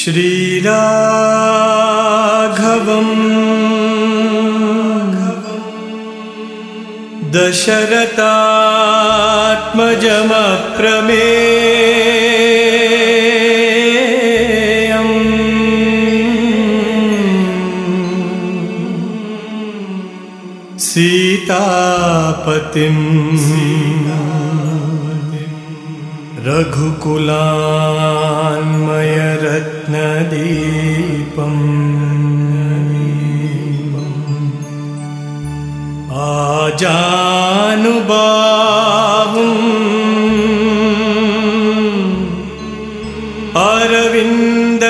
श्रीराघवम् दशरथात्मजमप्रमेयम् सीतापतिम् दीपं दीपम् आजानुबु Arvind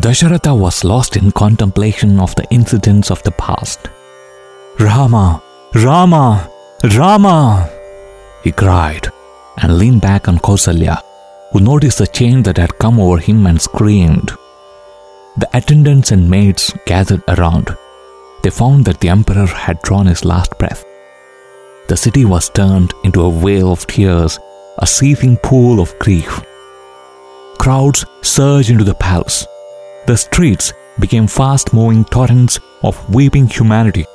Dasharatha was lost in contemplation of the incidents of the past. Rama, Rama, Rama! He cried and leaned back on Kausalya, who noticed the change that had come over him and screamed. The attendants and maids gathered around. They found that the emperor had drawn his last breath. The city was turned into a vale of tears, a seething pool of grief. Crowds surged into the palace. The streets became fast moving torrents of weeping humanity.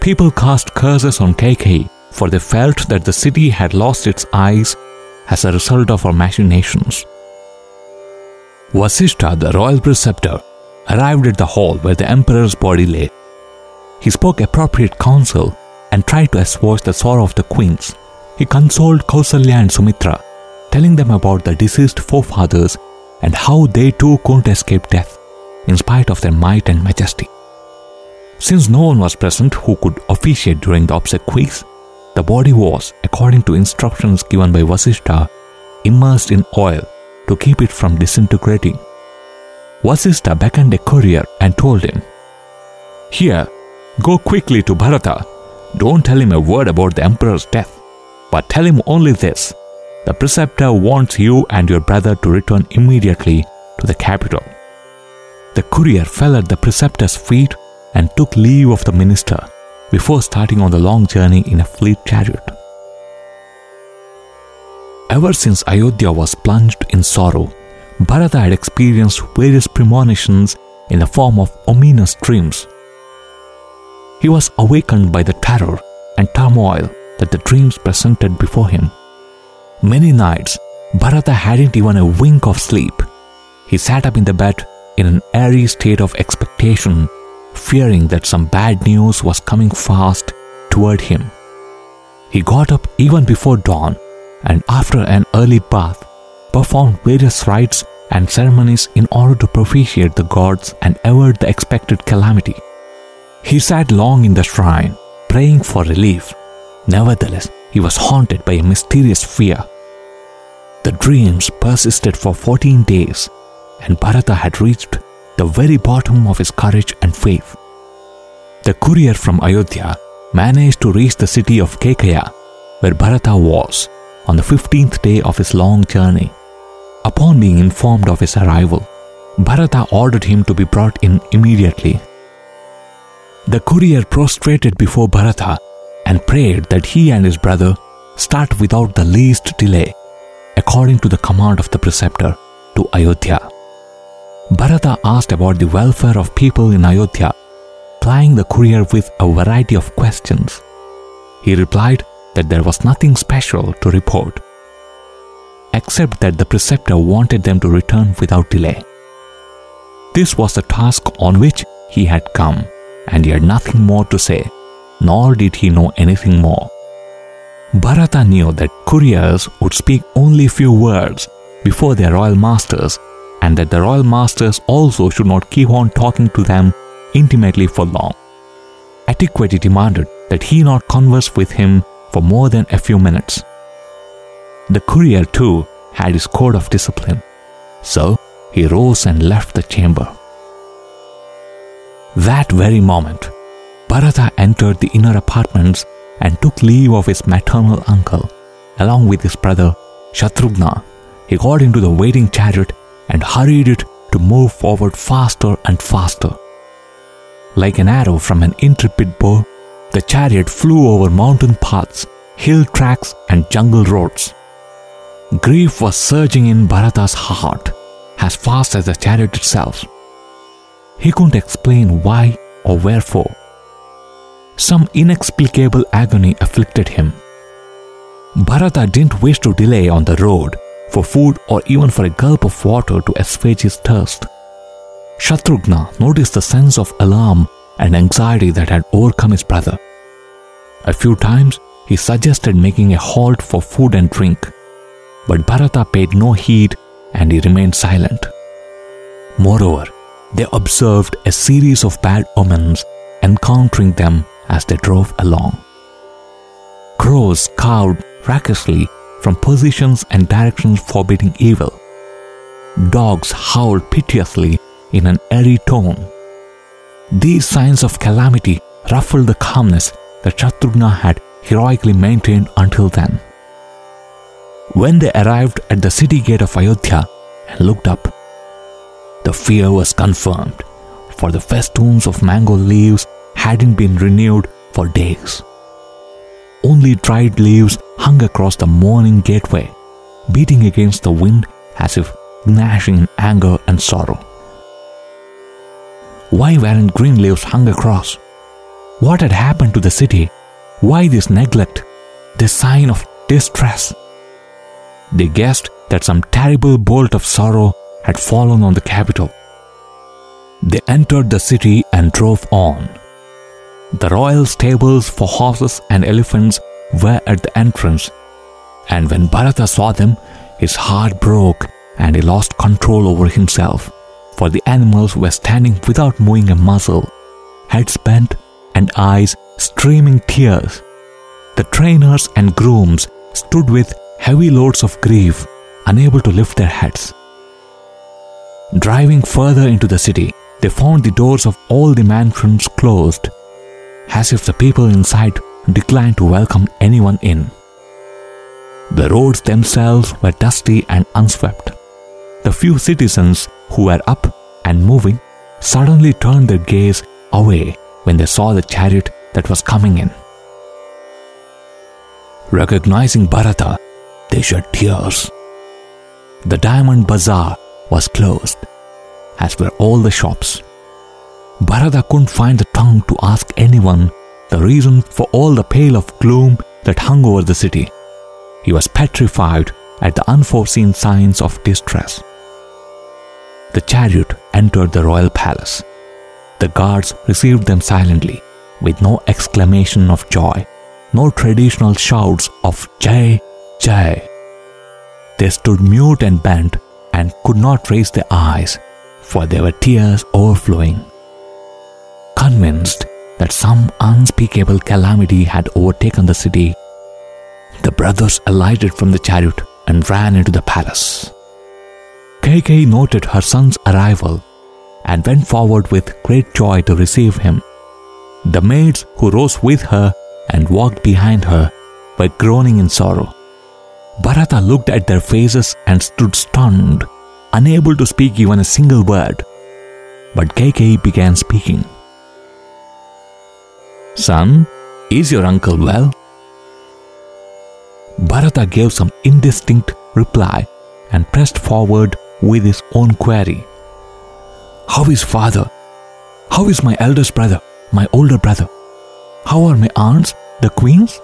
People cast curses on Kaikeyi, for they felt that the city had lost its eyes as a result of her machinations. Vasishta, the royal preceptor, arrived at the hall where the emperor's body lay. He spoke appropriate counsel and tried to assuage the sorrow of the queens. He consoled Kausalya and Sumitra, telling them about the deceased forefathers and how they too couldn't escape death, in spite of their might and majesty. Since no one was present who could officiate during the obsequies, the body was, according to instructions given by Vasishta, immersed in oil to keep it from disintegrating. Vasishta beckoned a courier and told him, Here, go quickly to Bharata. Don't tell him a word about the emperor's death, but tell him only this. The preceptor wants you and your brother to return immediately to the capital. The courier fell at the preceptor's feet and took leave of the minister before starting on the long journey in a fleet chariot. Ever since Ayodhya was plunged in sorrow, Bharata had experienced various premonitions in the form of ominous dreams. He was awakened by the terror and turmoil that the dreams presented before him. Many nights, Bharata hadn't even a wink of sleep. He sat up in the bed in an airy state of expectation, fearing that some bad news was coming fast toward him. He got up even before dawn and, after an early bath, performed various rites and ceremonies in order to propitiate the gods and avert the expected calamity. He sat long in the shrine, praying for relief. Nevertheless, he was haunted by a mysterious fear. The dreams persisted for 14 days, and Bharata had reached the very bottom of his courage and faith. The courier from Ayodhya managed to reach the city of Kekaya, where Bharata was, on the 15th day of his long journey. Upon being informed of his arrival, Bharata ordered him to be brought in immediately. The courier prostrated before Bharata and prayed that he and his brother start without the least delay, according to the command of the preceptor, to Ayodhya. Bharata asked about the welfare of people in Ayodhya, plying the courier with a variety of questions. He replied that there was nothing special to report, except that the preceptor wanted them to return without delay. This was the task on which he had come, and he had nothing more to say, nor did he know anything more. Bharata knew that couriers would speak only few words before their royal masters, and that the royal masters also should not keep on talking to them intimately for long. Etiquette demanded that he not converse with him for more than a few minutes. The courier, too, had his code of discipline, so he rose and left the chamber. That very moment, Bharata entered the inner apartments and took leave of his maternal uncle, along with his brother Shatrughna. He got into the waiting chariot and hurried it to move forward faster and faster. Like an arrow from an intrepid bow, the chariot flew over mountain paths, hill tracks, and jungle roads. Grief was surging in Bharata's heart as fast as the chariot itself. He couldn't explain why or wherefore. Some inexplicable agony afflicted him. Bharata didn't wish to delay on the road for food or even for a gulp of water to assuage his thirst. Shatrughna noticed the sense of alarm and anxiety that had overcome his brother. A few times he suggested making a halt for food and drink, but Bharata paid no heed and he remained silent. Moreover, they observed a series of bad omens encountering them as they drove along. Crows cawed raucously from positions and directions forbidding evil. Dogs howled piteously in an airy tone. These signs of calamity ruffled the calmness that Shatrughna had heroically maintained until then. When they arrived at the city gate of Ayodhya and looked up, the fear was confirmed, for the festoons of mango leaves hadn't been renewed for days. Only dried leaves hung across the mourning gateway, beating against the wind as if gnashing in anger and sorrow. Why weren't green leaves hung across? What had happened to the city? Why this neglect, this sign of distress? They guessed that some terrible bolt of sorrow had fallen on the capital. They entered the city and drove on. The royal stables for horses and elephants were at the entrance, and when Bharata saw them, his heart broke and he lost control over himself, for the animals were standing without moving a muscle, heads bent and eyes streaming tears. The trainers and grooms stood with heavy loads of grief, unable to lift their heads. Driving further into the city, they found the doors of all the mansions closed, as if the people inside declined to welcome anyone in. The roads themselves were dusty and unswept. The few citizens who were up and moving suddenly turned their gaze away when they saw the chariot that was coming in. Recognizing Bharata, they shed tears. The diamond bazaar was closed, as were all the shops. Bharata couldn't find the tongue to ask anyone the reason for all the pale of gloom that hung over the city. He was petrified at the unforeseen signs of distress. The chariot entered the royal palace. The guards received them silently, with no exclamation of joy, no traditional shouts of Jai, Jai. They stood mute and bent and could not raise their eyes, for there were tears overflowing. Convinced that some unspeakable calamity had overtaken the city, the brothers alighted from the chariot and ran into the palace. Kaikeyi noted her son's arrival and went forward with great joy to receive him. The maids who rose with her and walked behind her were groaning in sorrow. Bharata looked at their faces and stood stunned, unable to speak even a single word. But Kaikeyi began speaking. Son, Is your uncle well? Bharata gave some indistinct reply and pressed forward with his own query. How is father? How is my eldest brother, my older brother? How are my aunts, the queens?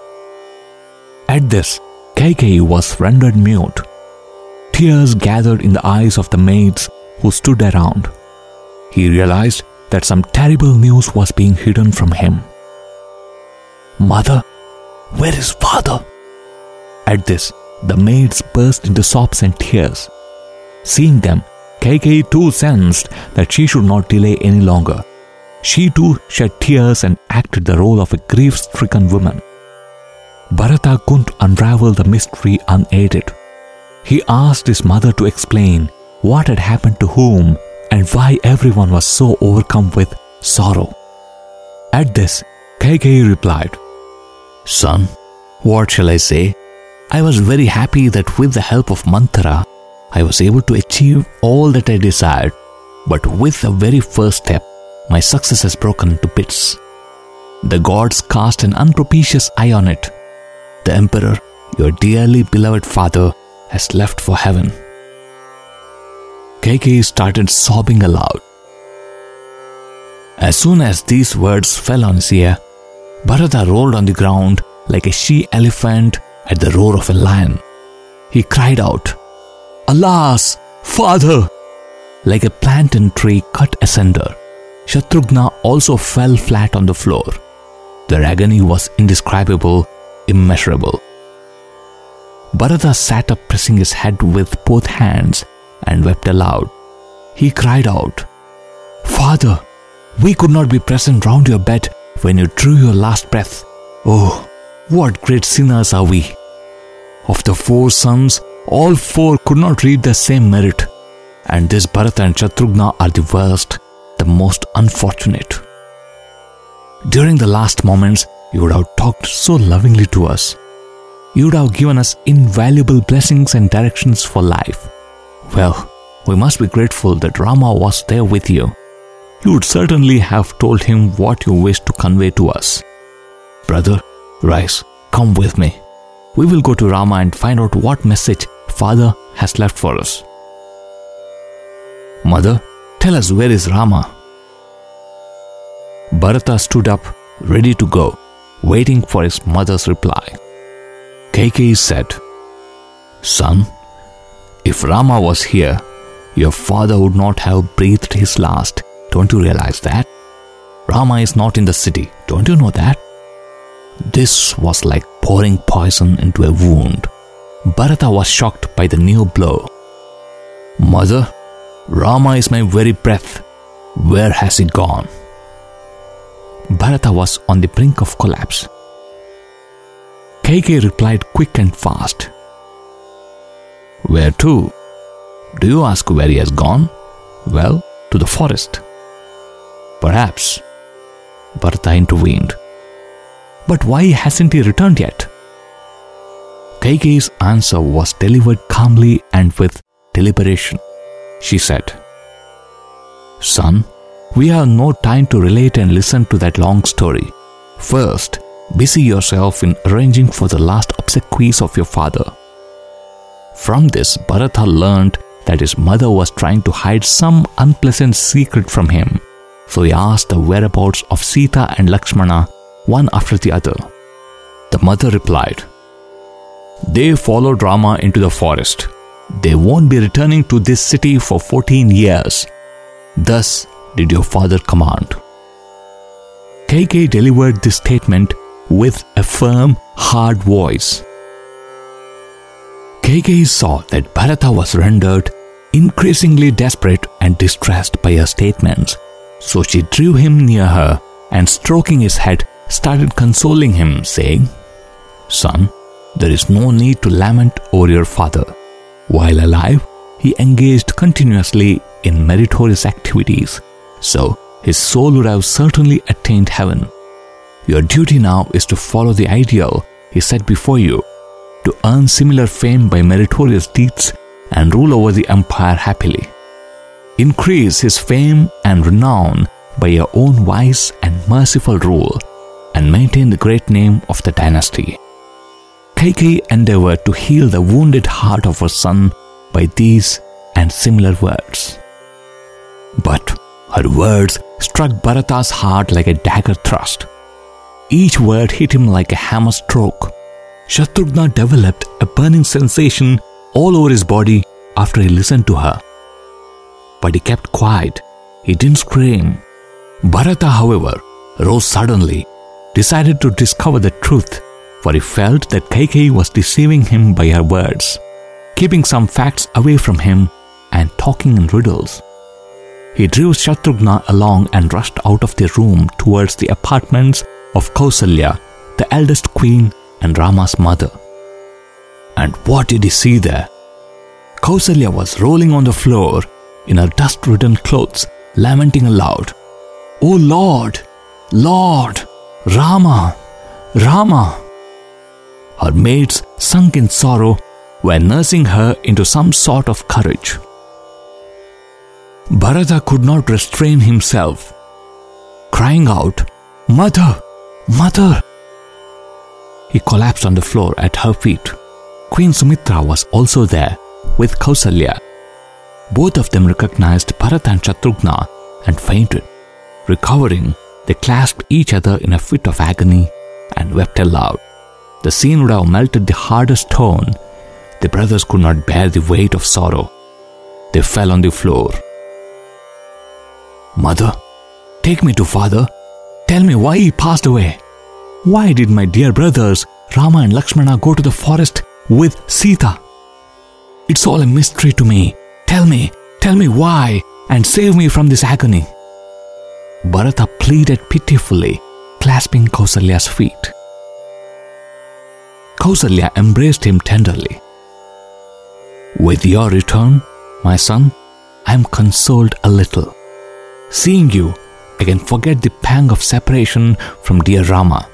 At this, Kaikeyi was rendered mute. Tears gathered in the eyes of the maids who stood around. He realized that some terrible news was being hidden from him. Mother, where is father? At this, the maids burst into sobs and tears. Seeing them, Kaikeyi too sensed that she should not delay any longer. She too shed tears and acted the role of a grief stricken woman. Bharata couldn't unravel the mystery unaided. He asked his mother to explain what had happened to whom and why everyone was so overcome with sorrow. At this, Kaikeyi replied, Son, what shall I say? I was very happy that with the help of Manthara, I was able to achieve all that I desired. But with the very first step, my success has broken to bits. The gods cast an unpropitious eye on it. The emperor, your dearly beloved father, has left for heaven. Kaikeyi started sobbing aloud. As soon as these words fell on his ear, Bharata rolled on the ground like a she elephant at the roar of a lion. He cried out, Alas, father! Like a plantain tree cut asunder, Shatrughna also fell flat on the floor. Their agony was indescribable, immeasurable. Bharata sat up pressing his head with both hands and wept aloud. He cried out, Father, we could not be present round your bed when you drew your last breath. Oh, what great sinners are we! Of the four sons, all four could not read the same merit, and this Bharata and Shatrughna are the worst, the most unfortunate. During the last moments, you would have talked so lovingly to us. You would have given us invaluable blessings and directions for life. Well, we must be grateful that Rama was there with you. You would certainly have told him what you wished to convey to us. Brother, rise, come with me. We will go to Rama and find out what message Father has left for us. Mother, tell us where is Rama? Bharata stood up, ready to go, waiting for his mother's reply. Kaikeyi said, Son, if Rama was here, your father would not have breathed his last. Don't you realize that? Rama is not in the city. Don't you know that? This was like pouring poison into a wound. Bharata was shocked by the new blow. Mother, Rama is my very breath. Where has he gone? Bharata was on the brink of collapse. Kaikeyi replied quick and fast. Where to? Do you ask where he has gone? Well, to the forest. Perhaps. Bharata intervened. But why hasn't he returned yet? Kaikeyi's answer was delivered calmly and with deliberation. She said, Son, we have no time to relate and listen to that long story. First, busy yourself in arranging for the last obsequies of your father. From this, Bharata learned that his mother was trying to hide some unpleasant secret from him. So he asked the whereabouts of Sita and Lakshmana one after the other. The mother replied, They followed Rama into the forest. They won't be returning to this city for 14 years. Thus did your father command. Kaikeyi delivered this statement with a firm, hard voice. Kaikeyi saw that Bharata was rendered increasingly desperate and distressed by her statements, so she drew him near her and stroking his head started consoling him, saying, Son, there is no need to lament over your father. While alive, he engaged continuously in meritorious activities, so his soul would have certainly attained heaven. Your duty now is to follow the ideal he set before you, to earn similar fame by meritorious deeds and rule over the empire happily. Increase his fame and renown by your own wise and merciful rule and maintain the great name of the dynasty. Kaikeyi endeavored to heal the wounded heart of her son by these and similar words. But her words struck Bharata's heart like a dagger thrust. Each word hit him like a hammer stroke. Shatrughna developed a burning sensation all over his body after he listened to her. But he kept quiet. He didn't scream. Bharata, however, rose suddenly, decided to discover the truth, for he felt that Kaikeyi was deceiving him by her words, keeping some facts away from him and talking in riddles. He drew Shatrughna along and rushed out of the room towards the apartments of Kausalya, the eldest queen and Rama's mother. And what did he see there? Kausalya was rolling on the floor in her dust ridden clothes, lamenting aloud. O Lord! Lord! Rama! Rama! Her maids, sunk in sorrow, were nursing her into some sort of courage. Bharata could not restrain himself, crying out, Mother! Mother! He collapsed on the floor at her feet. Queen Sumitra was also there with Kausalya. Both of them recognized Bharata and and fainted. Recovering, they clasped each other in a fit of agony and wept aloud. The scene would have melted the hardest stone. The brothers could not bear the weight of sorrow. They fell on the floor. Mother, take me to father. Tell me why he passed away. Why did my dear brothers Rama and Lakshmana go to the forest with Sita? It's all a mystery to me. Tell me, tell me why, and save me from this agony. Bharata pleaded pitifully, clasping Kausalya's feet. Kausalya embraced him tenderly. With your return, my son, I am consoled a little. Seeing you, I can forget the pang of separation from dear Rama.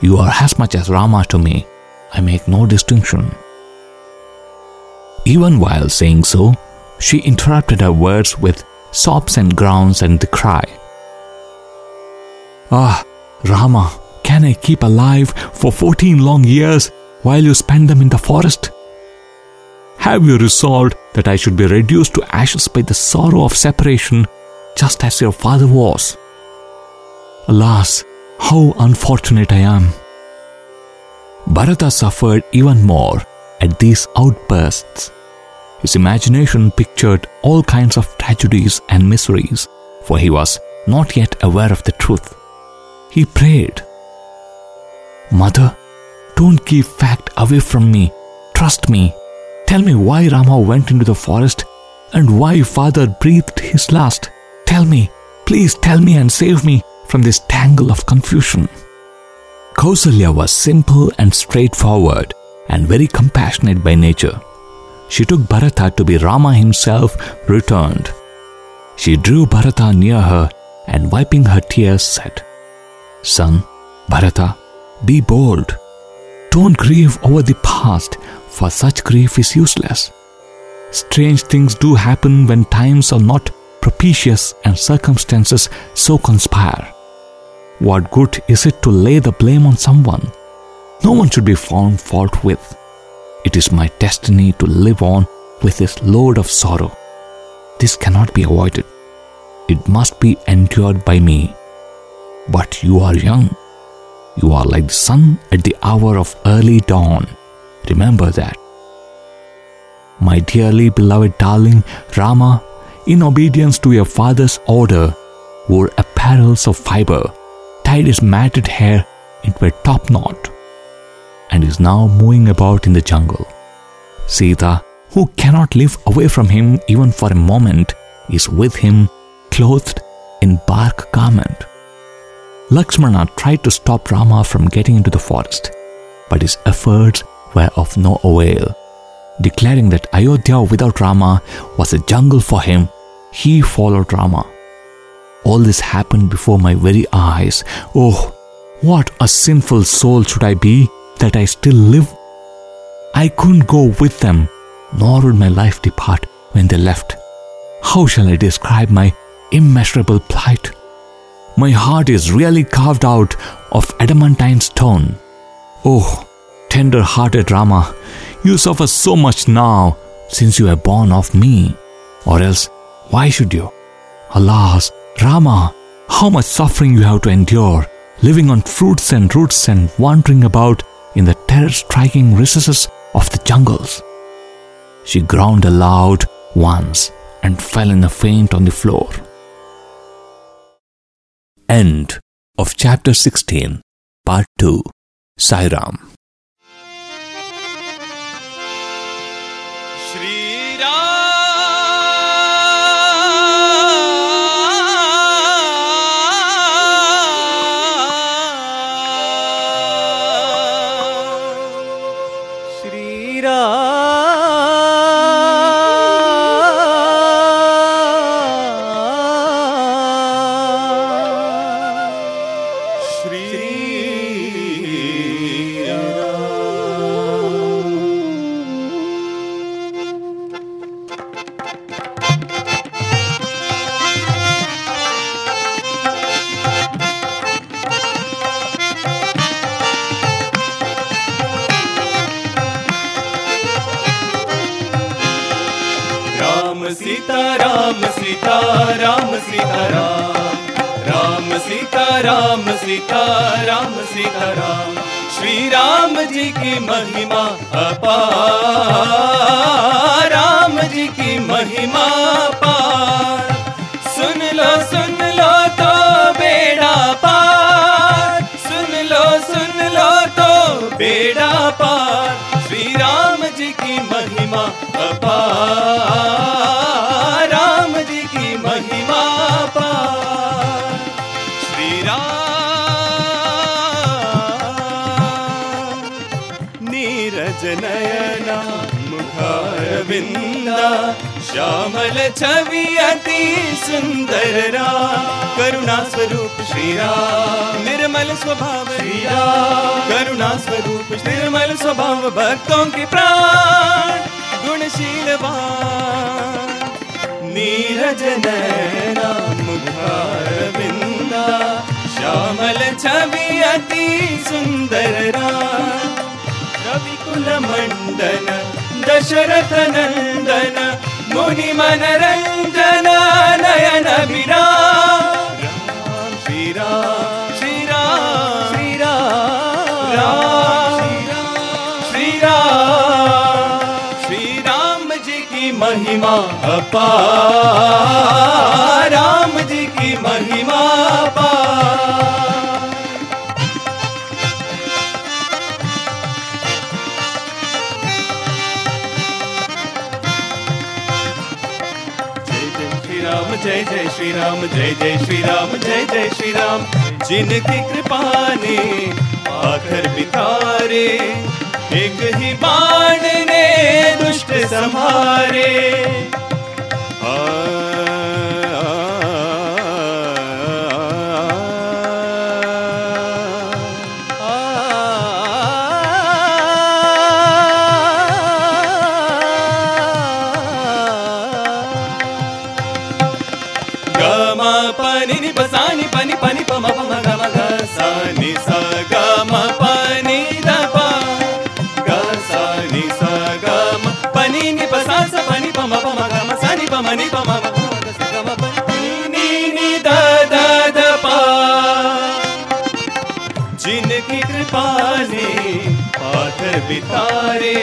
You are as much as Rama to me. I make no distinction. Even while saying so, she interrupted her words with sobs and groans and the cry. Ah, Rama, can I keep alive for 14 long years while you spend them in the forest? Have you resolved that I should be reduced to ashes by the sorrow of separation just as your father was. Alas, how unfortunate I am. Bharata suffered even more at these outbursts. His imagination pictured all kinds of tragedies and miseries, for he was not yet aware of the truth. He prayed, Mother, don't keep fact away from me. Trust me. Tell me why Rama went into the forest and why father breathed his last. Tell me, please tell me and save me from this tangle of confusion. Kausalya was simple and straightforward and very compassionate by nature. She took Bharata to be Rama himself returned. She drew Bharata near her and wiping her tears said, Son, Bharata, be bold. Don't grieve over the past, for such grief is useless. Strange things do happen when times are not propitious and circumstances so conspire. What good is it to lay the blame on someone? No one should be found fault with. It is my destiny to live on with this load of sorrow. This cannot be avoided. It must be endured by me. But you are young. You are like the sun at the hour of early dawn. Remember that. My dearly beloved darling Rama in obedience to your father's order, wore apparels of fiber, tied his matted hair into a top knot, and is now moving about in the jungle. Sita, who cannot live away from him even for a moment, is with him, clothed in bark garment. Lakshmana tried to stop Rama from getting into the forest, but his efforts were of no avail. Declaring that Ayodhya without Rama was a jungle for him, he followed Rama. All this happened before my very eyes. Oh, what a sinful soul should I be that I still live? I couldn't go with them, nor would my life depart when they left. How shall I describe my immeasurable plight? My heart is really carved out of adamantine stone. Oh, tender hearted Rama, you suffer so much now since you are born of me. Or else, why should you? Alas, Rama, how much suffering you have to endure, living on fruits and roots and wandering about in the terror striking recesses of the jungles. She groaned aloud once and fell in a faint on the floor. End of chapter 16, part 2. Sairam. श्यामल छवि अति सुन्दर करुणा स्वरूप श्रीरा निर्मल स्वभाव श्रीराम करुणा स्वरूप, निर्मल स्वभाव भक्तों के प्राण। ीर्वा नीरजनयना श्यामल छवि अति सुन्दररा रविकुलमण्डन कुल मण्डन दशरथ नन्दन मुनिमनरञ्जन नयन विरा महिमा अपार राम जी की महिमा जय जय श्री राम जय जय श्री राम जय जय श्री राम जिनकी कृपा ने आखर बितारे, एक ही बाण ने संहारे बितारे,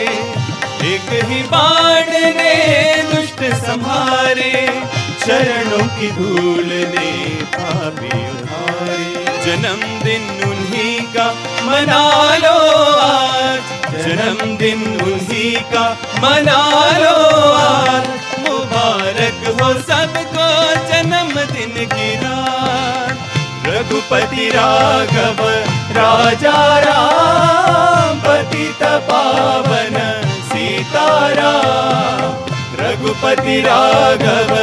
एक ही बाण ने दुष्ट संहारे, चरणों की धूल ने पापी उधारे। जन्मदिन उन्हीं का मना लो आज, जन्मदिन उन्हीं का मना लो आज। मुबारक हो सबको जन्मदिन की रात। रघुपति राघव राजा राम पतित पावन सीताराम। रघुपति राघव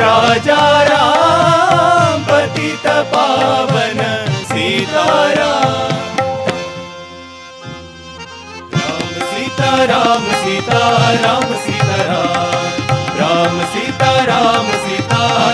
राजा राम पतित पावन सीताराम। राम सीता सीता राम सीता राम। राम सीता राम सीता